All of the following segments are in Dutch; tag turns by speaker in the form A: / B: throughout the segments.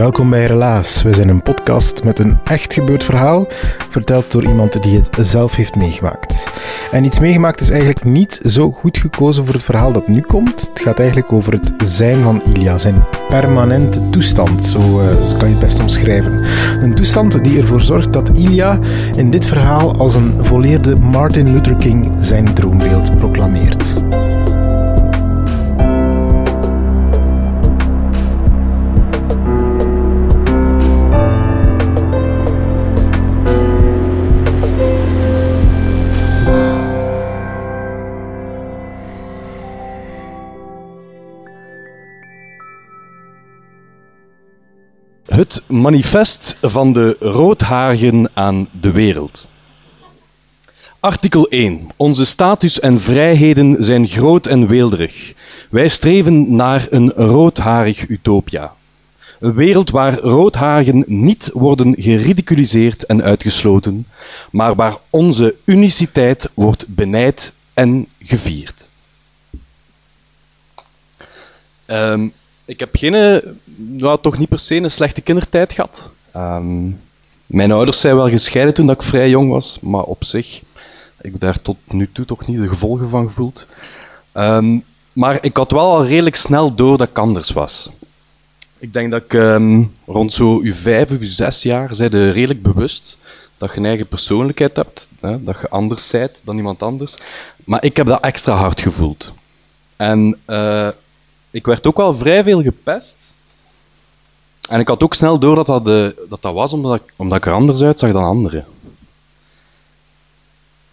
A: Welkom bij Relaas. We zijn een podcast met een echt gebeurd verhaal, verteld door iemand die het zelf heeft meegemaakt. En iets meegemaakt is eigenlijk niet zo goed gekozen voor het verhaal dat nu komt. Het gaat eigenlijk over het zijn van Ilya, zijn permanente toestand, zo, uh, zo kan je het best omschrijven. Een toestand die ervoor zorgt dat Ilya in dit verhaal als een volleerde Martin Luther King zijn droombeeld proclameert.
B: Het manifest van de roodharigen aan de wereld. Artikel 1. Onze status en vrijheden zijn groot en weelderig. Wij streven naar een roodharig utopia. Een wereld waar roodharigen niet worden geridiculiseerd en uitgesloten, maar waar onze uniciteit wordt benijd en gevierd. Um, ik heb geen, nou, toch niet per se een slechte kindertijd gehad. Um, mijn ouders zijn wel gescheiden toen ik vrij jong was, maar op zich ik heb daar tot nu toe toch niet de gevolgen van gevoeld. Um, maar ik had wel al redelijk snel door dat ik anders was. Ik denk dat ik um, rond zo uw vijf of zes jaar zijde redelijk bewust dat je een eigen persoonlijkheid hebt, hè, dat je anders bent dan iemand anders. Maar ik heb dat extra hard gevoeld. En uh, ik werd ook wel vrij veel gepest. En ik had ook snel door dat dat, dat, dat was omdat ik, omdat ik er anders uitzag dan anderen.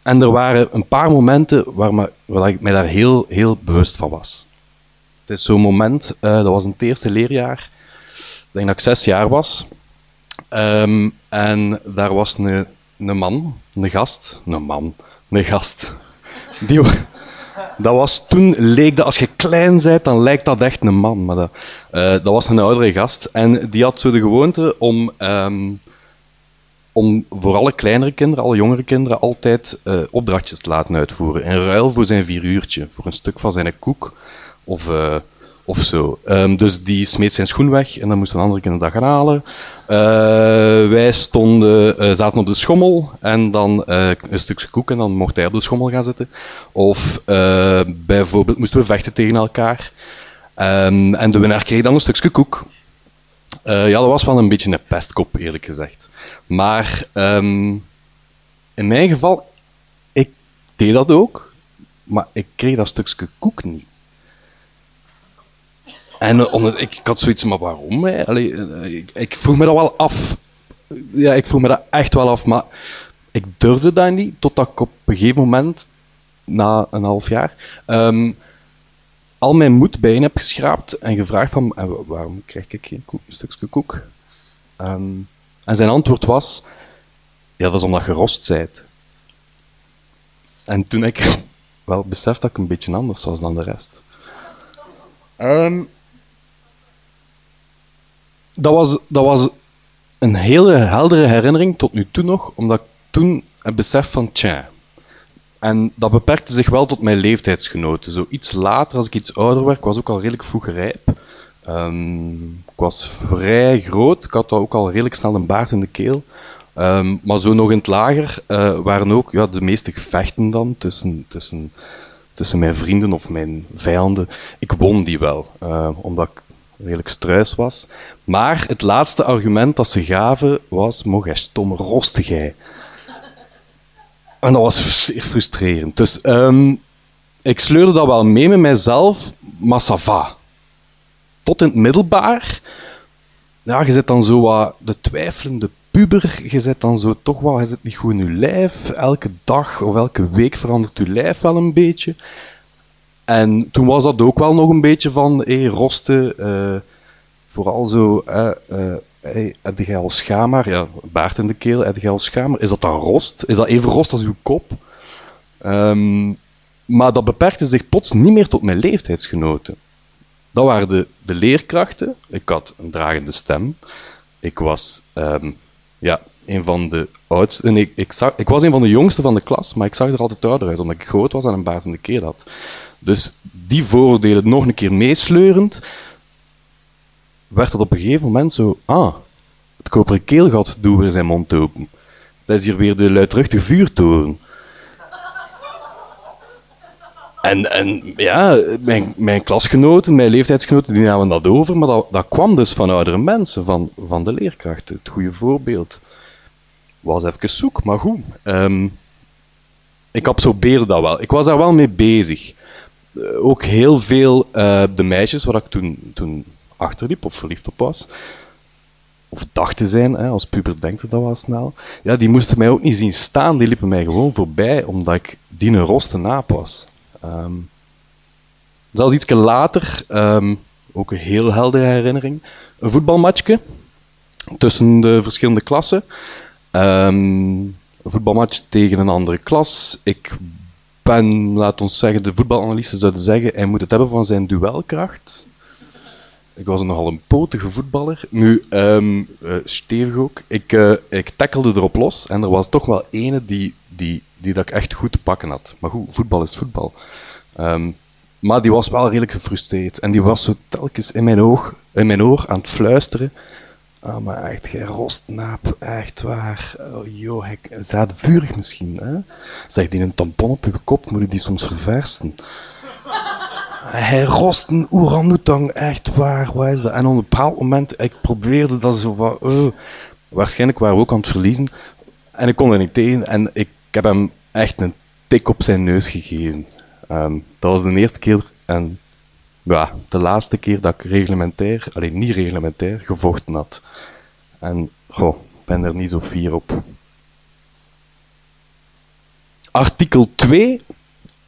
B: En er waren een paar momenten waar, me, waar ik mij daar heel, heel bewust van was. Het is zo'n moment, uh, dat was in het eerste leerjaar, denk dat ik zes jaar was. Um, en daar was een, een man, een gast, een man, een gast. Die, dat was toen, leek dat als je klein bent, dan lijkt dat echt een man. Maar dat, uh, dat was een oudere gast. En die had zo de gewoonte om, um, om voor alle kleinere kinderen, alle jongere kinderen, altijd uh, opdrachtjes te laten uitvoeren. In ruil voor zijn vier uurtje, voor een stuk van zijn koek of, uh, of zo. Um, dus die smeet zijn schoen weg en dan moest een andere kind dat gaan halen. wij stonden, zaten op de schommel en dan een stukje koek en dan mocht hij op de schommel gaan zitten. Of bijvoorbeeld moesten we vechten tegen elkaar. Um, en de winnaar kreeg dan een stukje koek. Ja, dat was wel een beetje een pestkop, eerlijk gezegd. Maar um, in mijn geval, ik deed dat ook, maar ik kreeg dat stukje koek niet. En omdat, ik, had zoiets, maar waarom? Allee, ik, ik vroeg me dat wel af. Ja, ik vroeg me dat echt wel af, maar ik durfde dat niet, totdat ik op een gegeven moment na een half jaar, um, al mijn moed bijeen heb geschraapt en gevraagd van waarom krijg ik geen koek, stukje koek? Um, en zijn antwoord was, ja, dat is omdat je rost bent. En toen ik wel besefte dat ik een beetje anders was dan de rest. Um, dat, was, dat was een hele heldere herinnering tot nu toe nog, omdat ik toen heb beseft van, tja, en dat beperkte zich wel tot mijn leeftijdsgenoten. Zo iets later, als ik iets ouder werd, was ook al redelijk vroeg rijp. Um, ik was vrij groot, ik had ook al redelijk snel een baard in de keel. Um, maar zo nog in het lager uh, waren ook ja, de meeste gevechten dan tussen, tussen, tussen mijn vrienden of mijn vijanden. Ik won die wel, uh, omdat ik redelijk struis was. Maar het laatste argument dat ze gaven was: jij stomme rostigij. En dat was zeer frustrerend. Dus um, ik sleurde dat wel mee met mijzelf, maar va. Tot in het middelbaar, ja, je zit dan zo wat de twijfelende puber, je zit dan zo toch wel, je zit niet goed in je lijf. Elke dag of elke week verandert je lijf wel een beetje. En toen was dat ook wel nog een beetje van, hé, rosten, eh, vooral zo, eh, eh, hey, schamer? Ja, baard in de keel, al schamer? Is dat dan rost? Is dat even rost als uw kop? Ehm, maar dat beperkte zich plots niet meer tot mijn leeftijdsgenoten. Dat waren de, de leerkrachten. Ik had een dragende stem. Ik was ehm, ja, een van de oudste. ik, ik, ik was een van de jongsten van de klas, maar ik zag er altijd ouder uit, omdat ik groot was en een baard in de keel had. Dus die vooroordelen nog een keer meesleurend, werd het op een gegeven moment zo, ah, het koperen keelgat doet weer zijn mond open. Dat is hier weer de luidruchtige vuurtoren. En, en ja, mijn, mijn klasgenoten, mijn leeftijdsgenoten, die namen dat over, maar dat, dat kwam dus van oudere mensen, van, van de leerkrachten. Het goede voorbeeld was even zoek, maar goed. Um, ik absorbeerde dat wel. Ik was daar wel mee bezig. Uh, ook heel veel uh, de meisjes waar ik toen, toen achterliep of verliefd op was, of dacht te zijn, hè, als puber denkt dat wel snel, ja, die moesten mij ook niet zien staan, die liepen mij gewoon voorbij, omdat ik die een roste naap was. Um, zelfs iets later, um, ook een heel heldere herinnering, een voetbalmatchje tussen de verschillende klassen. Um, een voetbalmatch tegen een andere klas. Ik ben, laat ons zeggen, de voetbalanalisten zouden zeggen, hij moet het hebben van zijn duelkracht. Ik was nogal een potige voetballer. Nu, um, uh, stevig ook. Ik, uh, ik tackelde erop los en er was toch wel ene die, die, die dat ik echt goed te pakken had. Maar goed, voetbal is voetbal. Um, maar die was wel redelijk gefrustreerd. En die was zo telkens in mijn, oog, in mijn oor aan het fluisteren. Ah, maar echt, jij rostnaap, echt waar. Oh, joh, vurig misschien, hè? Zeg, die een tampon op je kop, moet je die soms verversen. Hij rost een oeranoetang, echt waar, wat is dat? En op een bepaald moment, ik probeerde dat zo van, oh, waarschijnlijk waren we ook aan het verliezen. En ik kon er niet tegen en ik heb hem echt een tik op zijn neus gegeven. Um, dat was de eerste keer en ja, de laatste keer dat ik reglementair, alleen niet reglementair, gevochten had. En goh, ben er niet zo fier op. Artikel 2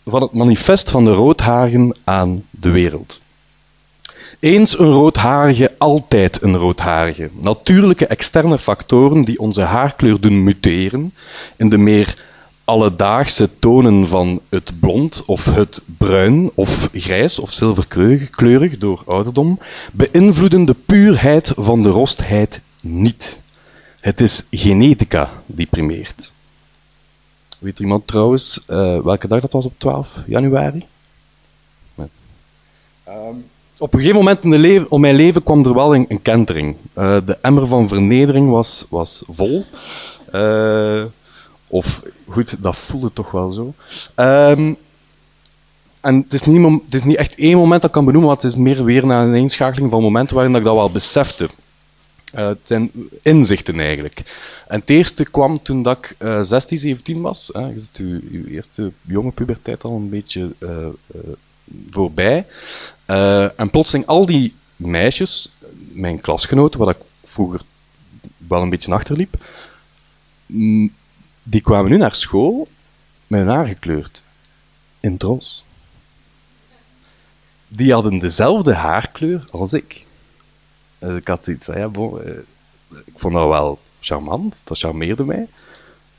B: van het manifest van de roodharigen aan de wereld. Eens een roodharige, altijd een roodharige. Natuurlijke externe factoren die onze haarkleur doen muteren in de meer alledaagse tonen van het blond of het bruin of grijs of zilverkleurig door ouderdom beïnvloeden de puurheid van de rostheid niet. Het is genetica die primeert. Weet iemand trouwens uh, welke dag dat was op 12 januari? Um, op een gegeven moment in, de leven, op mijn leven kwam er wel een, een kentering. Uh, de emmer van vernedering was, was vol. Uh, of goed, dat voelde toch wel zo. Um, en het is, niet, het is niet echt één moment dat ik kan benoemen, maar het is meer weer een aaneenschakeling van momenten waarin ik dat wel besefte. Uh, het zijn inzichten eigenlijk. En het eerste kwam toen dat ik uh, 16, 17 was. Uh, je zit uw, eerste jonge puberteit al een beetje uh, voorbij. en plotseling al die meisjes, mijn klasgenoten, waar ik vroeger wel een beetje achterliep, die kwamen nu naar school met hun haar gekleurd. In tros. Die hadden dezelfde haarkleur als ik. Dus ik had iets, ja, eh, ik vond dat wel charmant, dat charmeerde mij.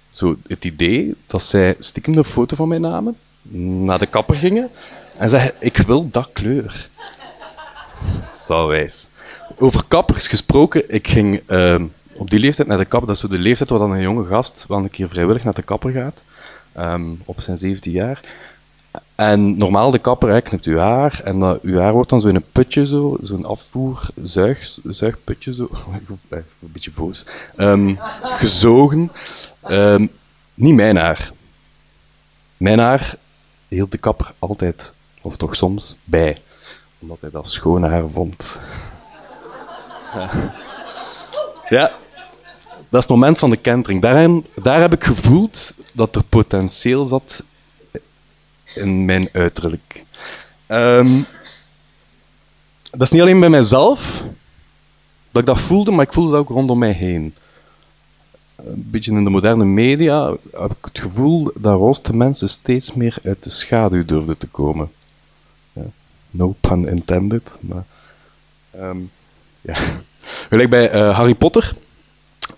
B: Zo het idee dat zij stiekem de foto van mij namen, naar de kapper gingen en zeiden: Ik wil dat kleur. Zo wijs. Over kappers gesproken, ik ging. Uh, op die leeftijd naar de kapper, dat is zo de leeftijd waar dan een jonge gast wel een keer vrijwillig naar de kapper gaat, um, op zijn 17 jaar. En normaal de kapper knipt uw haar en dat, uw haar wordt dan zo in een putje, zo, zo'n afvoer, zuig, zuigputje, zo, een beetje voos, um, gezogen. Um, niet mijn haar. Mijn haar hield de kapper altijd, of toch soms, bij, omdat hij dat schoon haar vond. ja, dat is het moment van de kentering. Daar, daar heb ik gevoeld dat er potentieel zat in mijn uiterlijk. Ehm, dat is niet alleen bij mijzelf dat ik dat voelde, maar ik voelde dat ook rondom mij heen. Een beetje in de moderne media heb ik het gevoel dat rooste mensen steeds meer uit de schaduw durfden te komen. Ja, no pun intended, maar... ehm, ja. Bij eh, Harry Potter,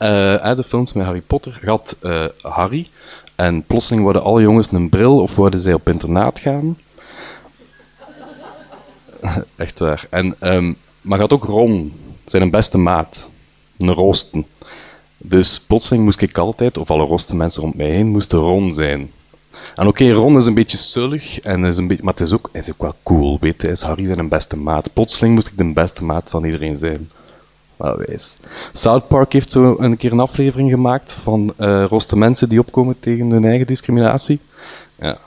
B: eh, de films met Harry Potter, gaat eh, Harry en plotseling worden alle jongens een bril of worden zij op internaat gaan. Echt waar. En, ehm, maar gaat ook Ron, zijn beste maat, een roosten. Dus plotseling moest ik altijd, of alle roste mensen rond mij heen, moesten Ron zijn. En oké, Ron is een beetje sullig, en is een beetje, maar het is ook, is ook wel cool, weet je. Is Harry zijn beste maat. Plotseling moest ik de beste maat van iedereen zijn. Wel. South Park heeft zo een keer een aflevering gemaakt van eh roste mensen die opkomen tegen hun eigen discriminatie. Ja,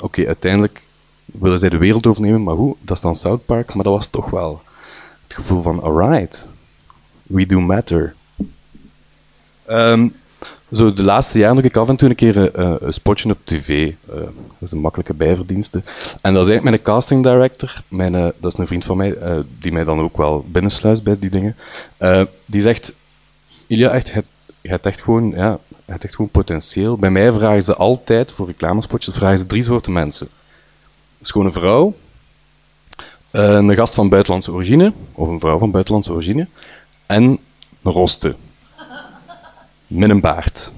B: oké, uiteindelijk willen zij de wereld overnemen, maar hoe? Dat is dan South Park, maar dat was toch wel het gevoel van, alright, we do matter. Ehm, zo de laatste jaren doe ik af en toe een keer eh, een spotje op tv. Eh, dat is een makkelijke bijverdienste. En dat is eigenlijk mijn casting director. Mijn, dat is een vriend van mij, die mij dan ook wel binnensluist bij die dingen. Die zegt, Ilja, echt, je hebt- echt gewoon, ja, hebt echt gewoon potentieel. Bij mij vragen ze altijd, voor reclamespotjes, vragen ze drie soorten mensen. Een schone vrouw, een gast van buitenlandse origine, of een vrouw van buitenlandse origine, en een roste. Met een baard.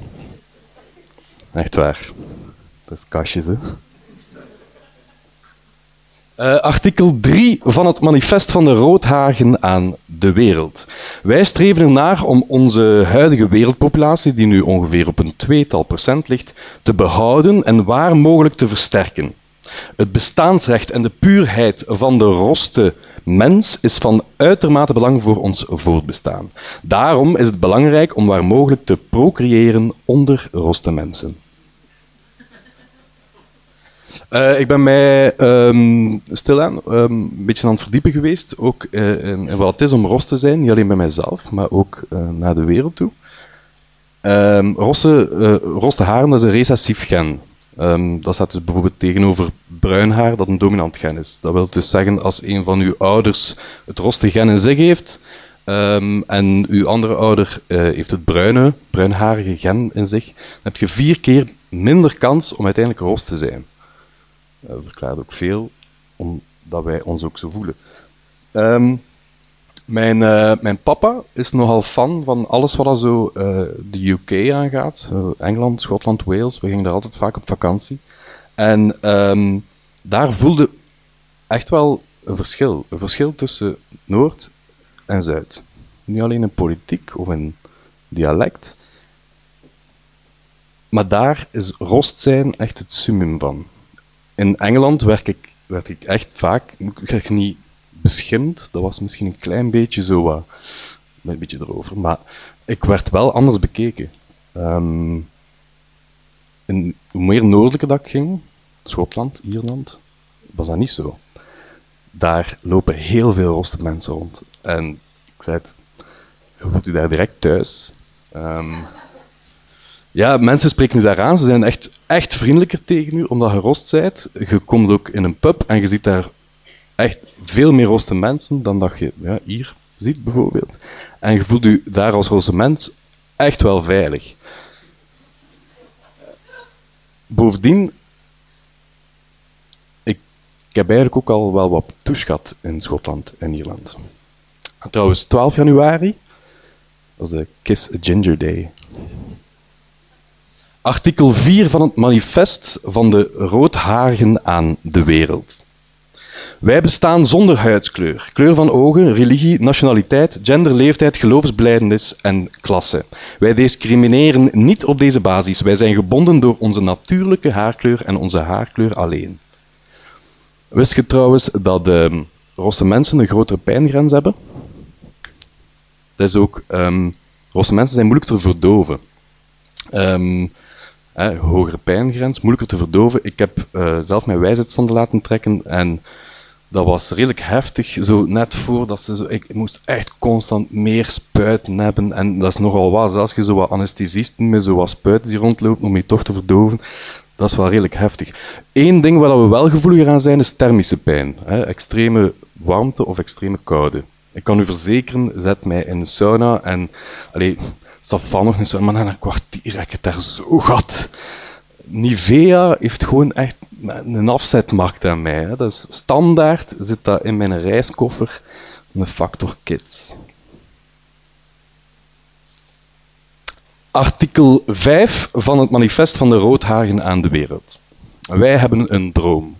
B: Echt waar. Dat is kastjes, hè. Eh, artikel 3 van het manifest van de Roodhagen aan de wereld. Wij streven ernaar om onze huidige wereldpopulatie, die nu ongeveer op een tweetal procent ligt, te behouden en waar mogelijk te versterken. Het bestaansrecht en de puurheid van de roste mens is van uitermate belang voor ons voortbestaan. Daarom is het belangrijk om waar mogelijk te procreëren onder roste mensen. Eh, ik ben mij ehm, stilaan ehm, een beetje aan het verdiepen geweest, ook eh, in, wat het is om ros te zijn, niet alleen bij mijzelf, maar ook eh, naar de wereld toe. Ehm eh, roste haren dat is een recessief gen. Ehm, dat staat dus bijvoorbeeld tegenover bruin haar, dat een dominant gen is. Dat wil dus zeggen, als een van uw ouders het roste gen in zich heeft, ehm, en uw andere ouder eh, heeft het bruine, bruinharige gen in zich, dan heb je vier keer minder kans om uiteindelijk ros te zijn. Dat verklaart ook veel, omdat wij ons ook zo voelen. Ehm, mijn, eh, mijn papa is nogal fan van alles wat er zo eh, de UK aangaat. Eh, Engeland, Schotland, Wales. We gingen daar altijd vaak op vakantie. En ehm, daar voelde echt wel een verschil. Een verschil tussen Noord en Zuid. Niet alleen in politiek of in dialect. Maar daar is rost zijn echt het summum van. In Engeland werd ik, ik echt vaak, ik werd niet beschimd, dat was misschien een klein beetje zo wat, een beetje erover, maar ik werd wel anders bekeken. Ehm, in, hoe meer noordelijker dat ik ging, Schotland, Ierland, was dat niet zo. Daar lopen heel veel roste mensen rond. En ik zei het, je voelt je daar direct thuis. Ehm, ja, mensen spreken u daar aan. Ze zijn echt, echt vriendelijker tegen u, omdat je rost bent. Je komt ook in een pub en je ziet daar echt veel meer roste mensen dan dat je ja, hier ziet, bijvoorbeeld. En je voelt u daar als roze mens echt wel veilig. Bovendien, ik, heb eigenlijk ook al wel wat gehad in Schotland en Ierland. Trouwens, 12 januari was de Kiss a Ginger Day. Artikel 4 van het manifest van de roodharigen aan de wereld. Wij bestaan zonder huidskleur, kleur van ogen, religie, nationaliteit, gender, leeftijd, geloofsbelijdenis en klasse. Wij discrimineren niet op deze basis. Wij zijn gebonden door onze natuurlijke haarkleur en onze haarkleur alleen. Wist je trouwens dat de rosse mensen een grotere pijngrens hebben? Dat is ook... ehm rosse mensen zijn moeilijker te verdoven. Ehm, hogere pijngrens, moeilijker te verdoven. Ik heb eh, zelf mijn wijsheidsstanden laten trekken en dat was redelijk heftig. Zo net voordat ze zo, ik moest echt constant meer spuiten hebben. En dat is nogal wat. Als je zo wat anesthesisten met zo wat spuiten die rondlopen om je toch te verdoven, Dat is wel redelijk heftig. Eén ding waar we wel gevoeliger aan zijn, is thermische pijn. Hè? Extreme warmte of extreme koude. Ik kan u verzekeren, zet mij in de sauna en... Allee, van nog een sauna, maar na een kwartier heb ik het daar zo gehad. Nivea heeft gewoon echt een afzetmarkt aan mij. Is standaard, zit dat in mijn reiskoffer, een Factor Kids. Artikel 5 van het manifest van de roodhagen aan de wereld. Wij hebben een droom.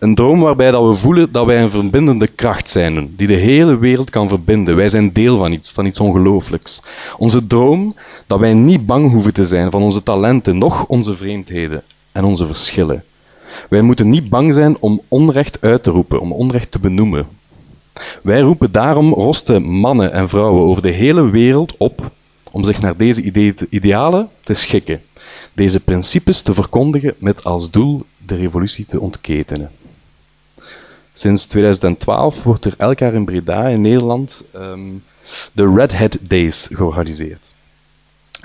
B: Een droom waarbij dat we voelen dat wij een verbindende kracht zijn, die de hele wereld kan verbinden. Wij zijn deel van iets, van iets ongelooflijks. Onze droom dat wij niet bang hoeven te zijn van onze talenten, noch onze vreemdheden en onze verschillen. Wij moeten niet bang zijn om onrecht uit te roepen, om onrecht te benoemen. Wij roepen daarom roste mannen en vrouwen over de hele wereld op om zich naar deze idealen te schikken, deze principes te verkondigen met als doel de revolutie te ontketenen. Sinds 2012 wordt er elk jaar in Breda in Nederland um, de Red Hat Days georganiseerd.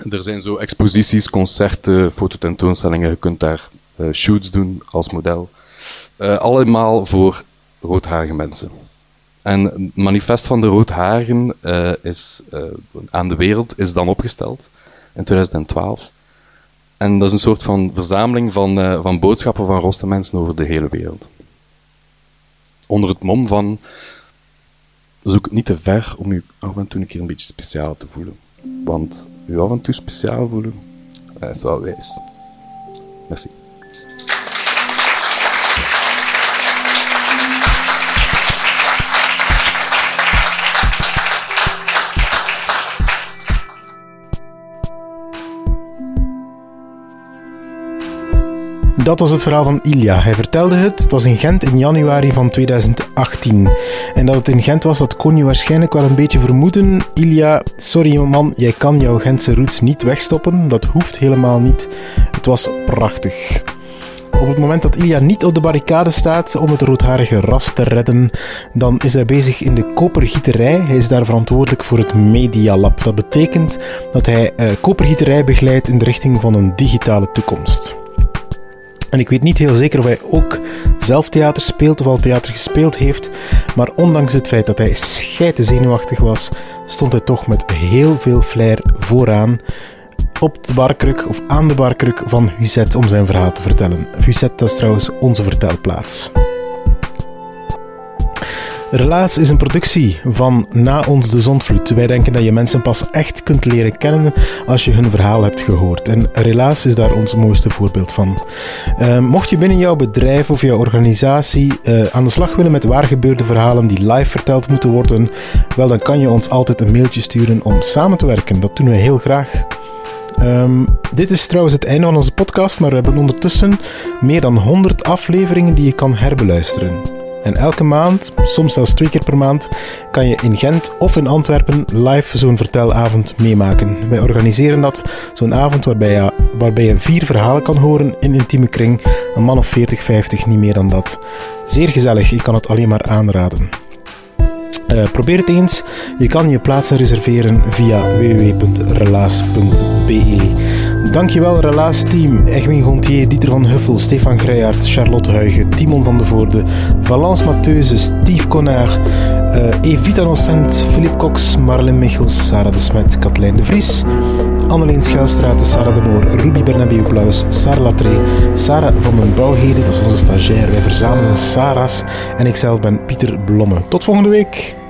B: Er zijn zo exposities, concerten, fototentoonstellingen. Je kunt daar uh, shoots doen als model. Uh, allemaal voor roodharige mensen. En het manifest van de roodharigen uh, is, aan de wereld is dan opgesteld in 2012. En dat is een soort van verzameling van, van boodschappen van roste mensen over de hele wereld onder het mom van zoek het niet te ver om je af en toe een keer een beetje speciaal te voelen. Want je af en toe speciaal voelen, dat is wel wijs. Merci.
A: Dat was het verhaal van Ilja. Hij vertelde het, het was in Gent in januari van 2018. En dat het in Gent was, dat kon je waarschijnlijk wel een beetje vermoeden. Ilja, sorry man, jij kan jouw Gentse roots niet wegstoppen. Dat hoeft helemaal niet. Het was prachtig. Op het moment dat Ilja niet op de barricade staat om het roodharige ras te redden, dan is hij bezig in de kopergieterij. Hij is daar verantwoordelijk voor het Media Lab. Dat betekent dat hij uh, kopergieterij begeleidt in de richting van een digitale toekomst. En ik weet niet heel zeker of hij ook zelf theater speelt of al theater gespeeld heeft. Maar ondanks het feit dat hij scheite zenuwachtig was, stond hij toch met heel veel flair vooraan op de barkruk of aan de barkruk van Huzet om zijn verhaal te vertellen. Huzet, dat is trouwens onze vertelplaats. Relaas is een productie van Na ons de zondvloed. Wij denken dat je mensen pas echt kunt leren kennen als je hun verhaal hebt gehoord. En Relaas is daar ons mooiste voorbeeld van. Uh, mocht je binnen jouw bedrijf of jouw organisatie uh, aan de slag willen met waargebeurde verhalen die live verteld moeten worden, wel dan kan je ons altijd een mailtje sturen om samen te werken. Dat doen we heel graag. Um, dit is trouwens het einde van onze podcast, maar we hebben ondertussen meer dan 100 afleveringen die je kan herbeluisteren. En elke maand, soms zelfs twee keer per maand, kan je in Gent of in Antwerpen live zo'n vertelavond meemaken. Wij organiseren dat, zo'n avond waarbij je, waarbij je vier verhalen kan horen in intieme kring. Een man of 40, 50, niet meer dan dat. Zeer gezellig, ik kan het alleen maar aanraden. Uh, probeer het eens. Je kan je plaatsen reserveren via www.relaas.be. Dankjewel Relaas Team, Egwin Gontier, Dieter van Huffel, Stefan Greijaert, Charlotte Huigen, Timon van de Voorde, Valence Matheuze, Steve Connard, uh, Evita Nocent, Philip Cox, Marlene Michels, Sarah de Smet, Katlijn de Vries, Anneleen Schuilstraat, Sarah de Moor, Ruby Bernabeu Plaus, Sarah Latree, Sarah van den Bouwheden, dat is onze stagiair. Wij verzamelen Sarah's en ikzelf ben Pieter Blomme. Tot volgende week!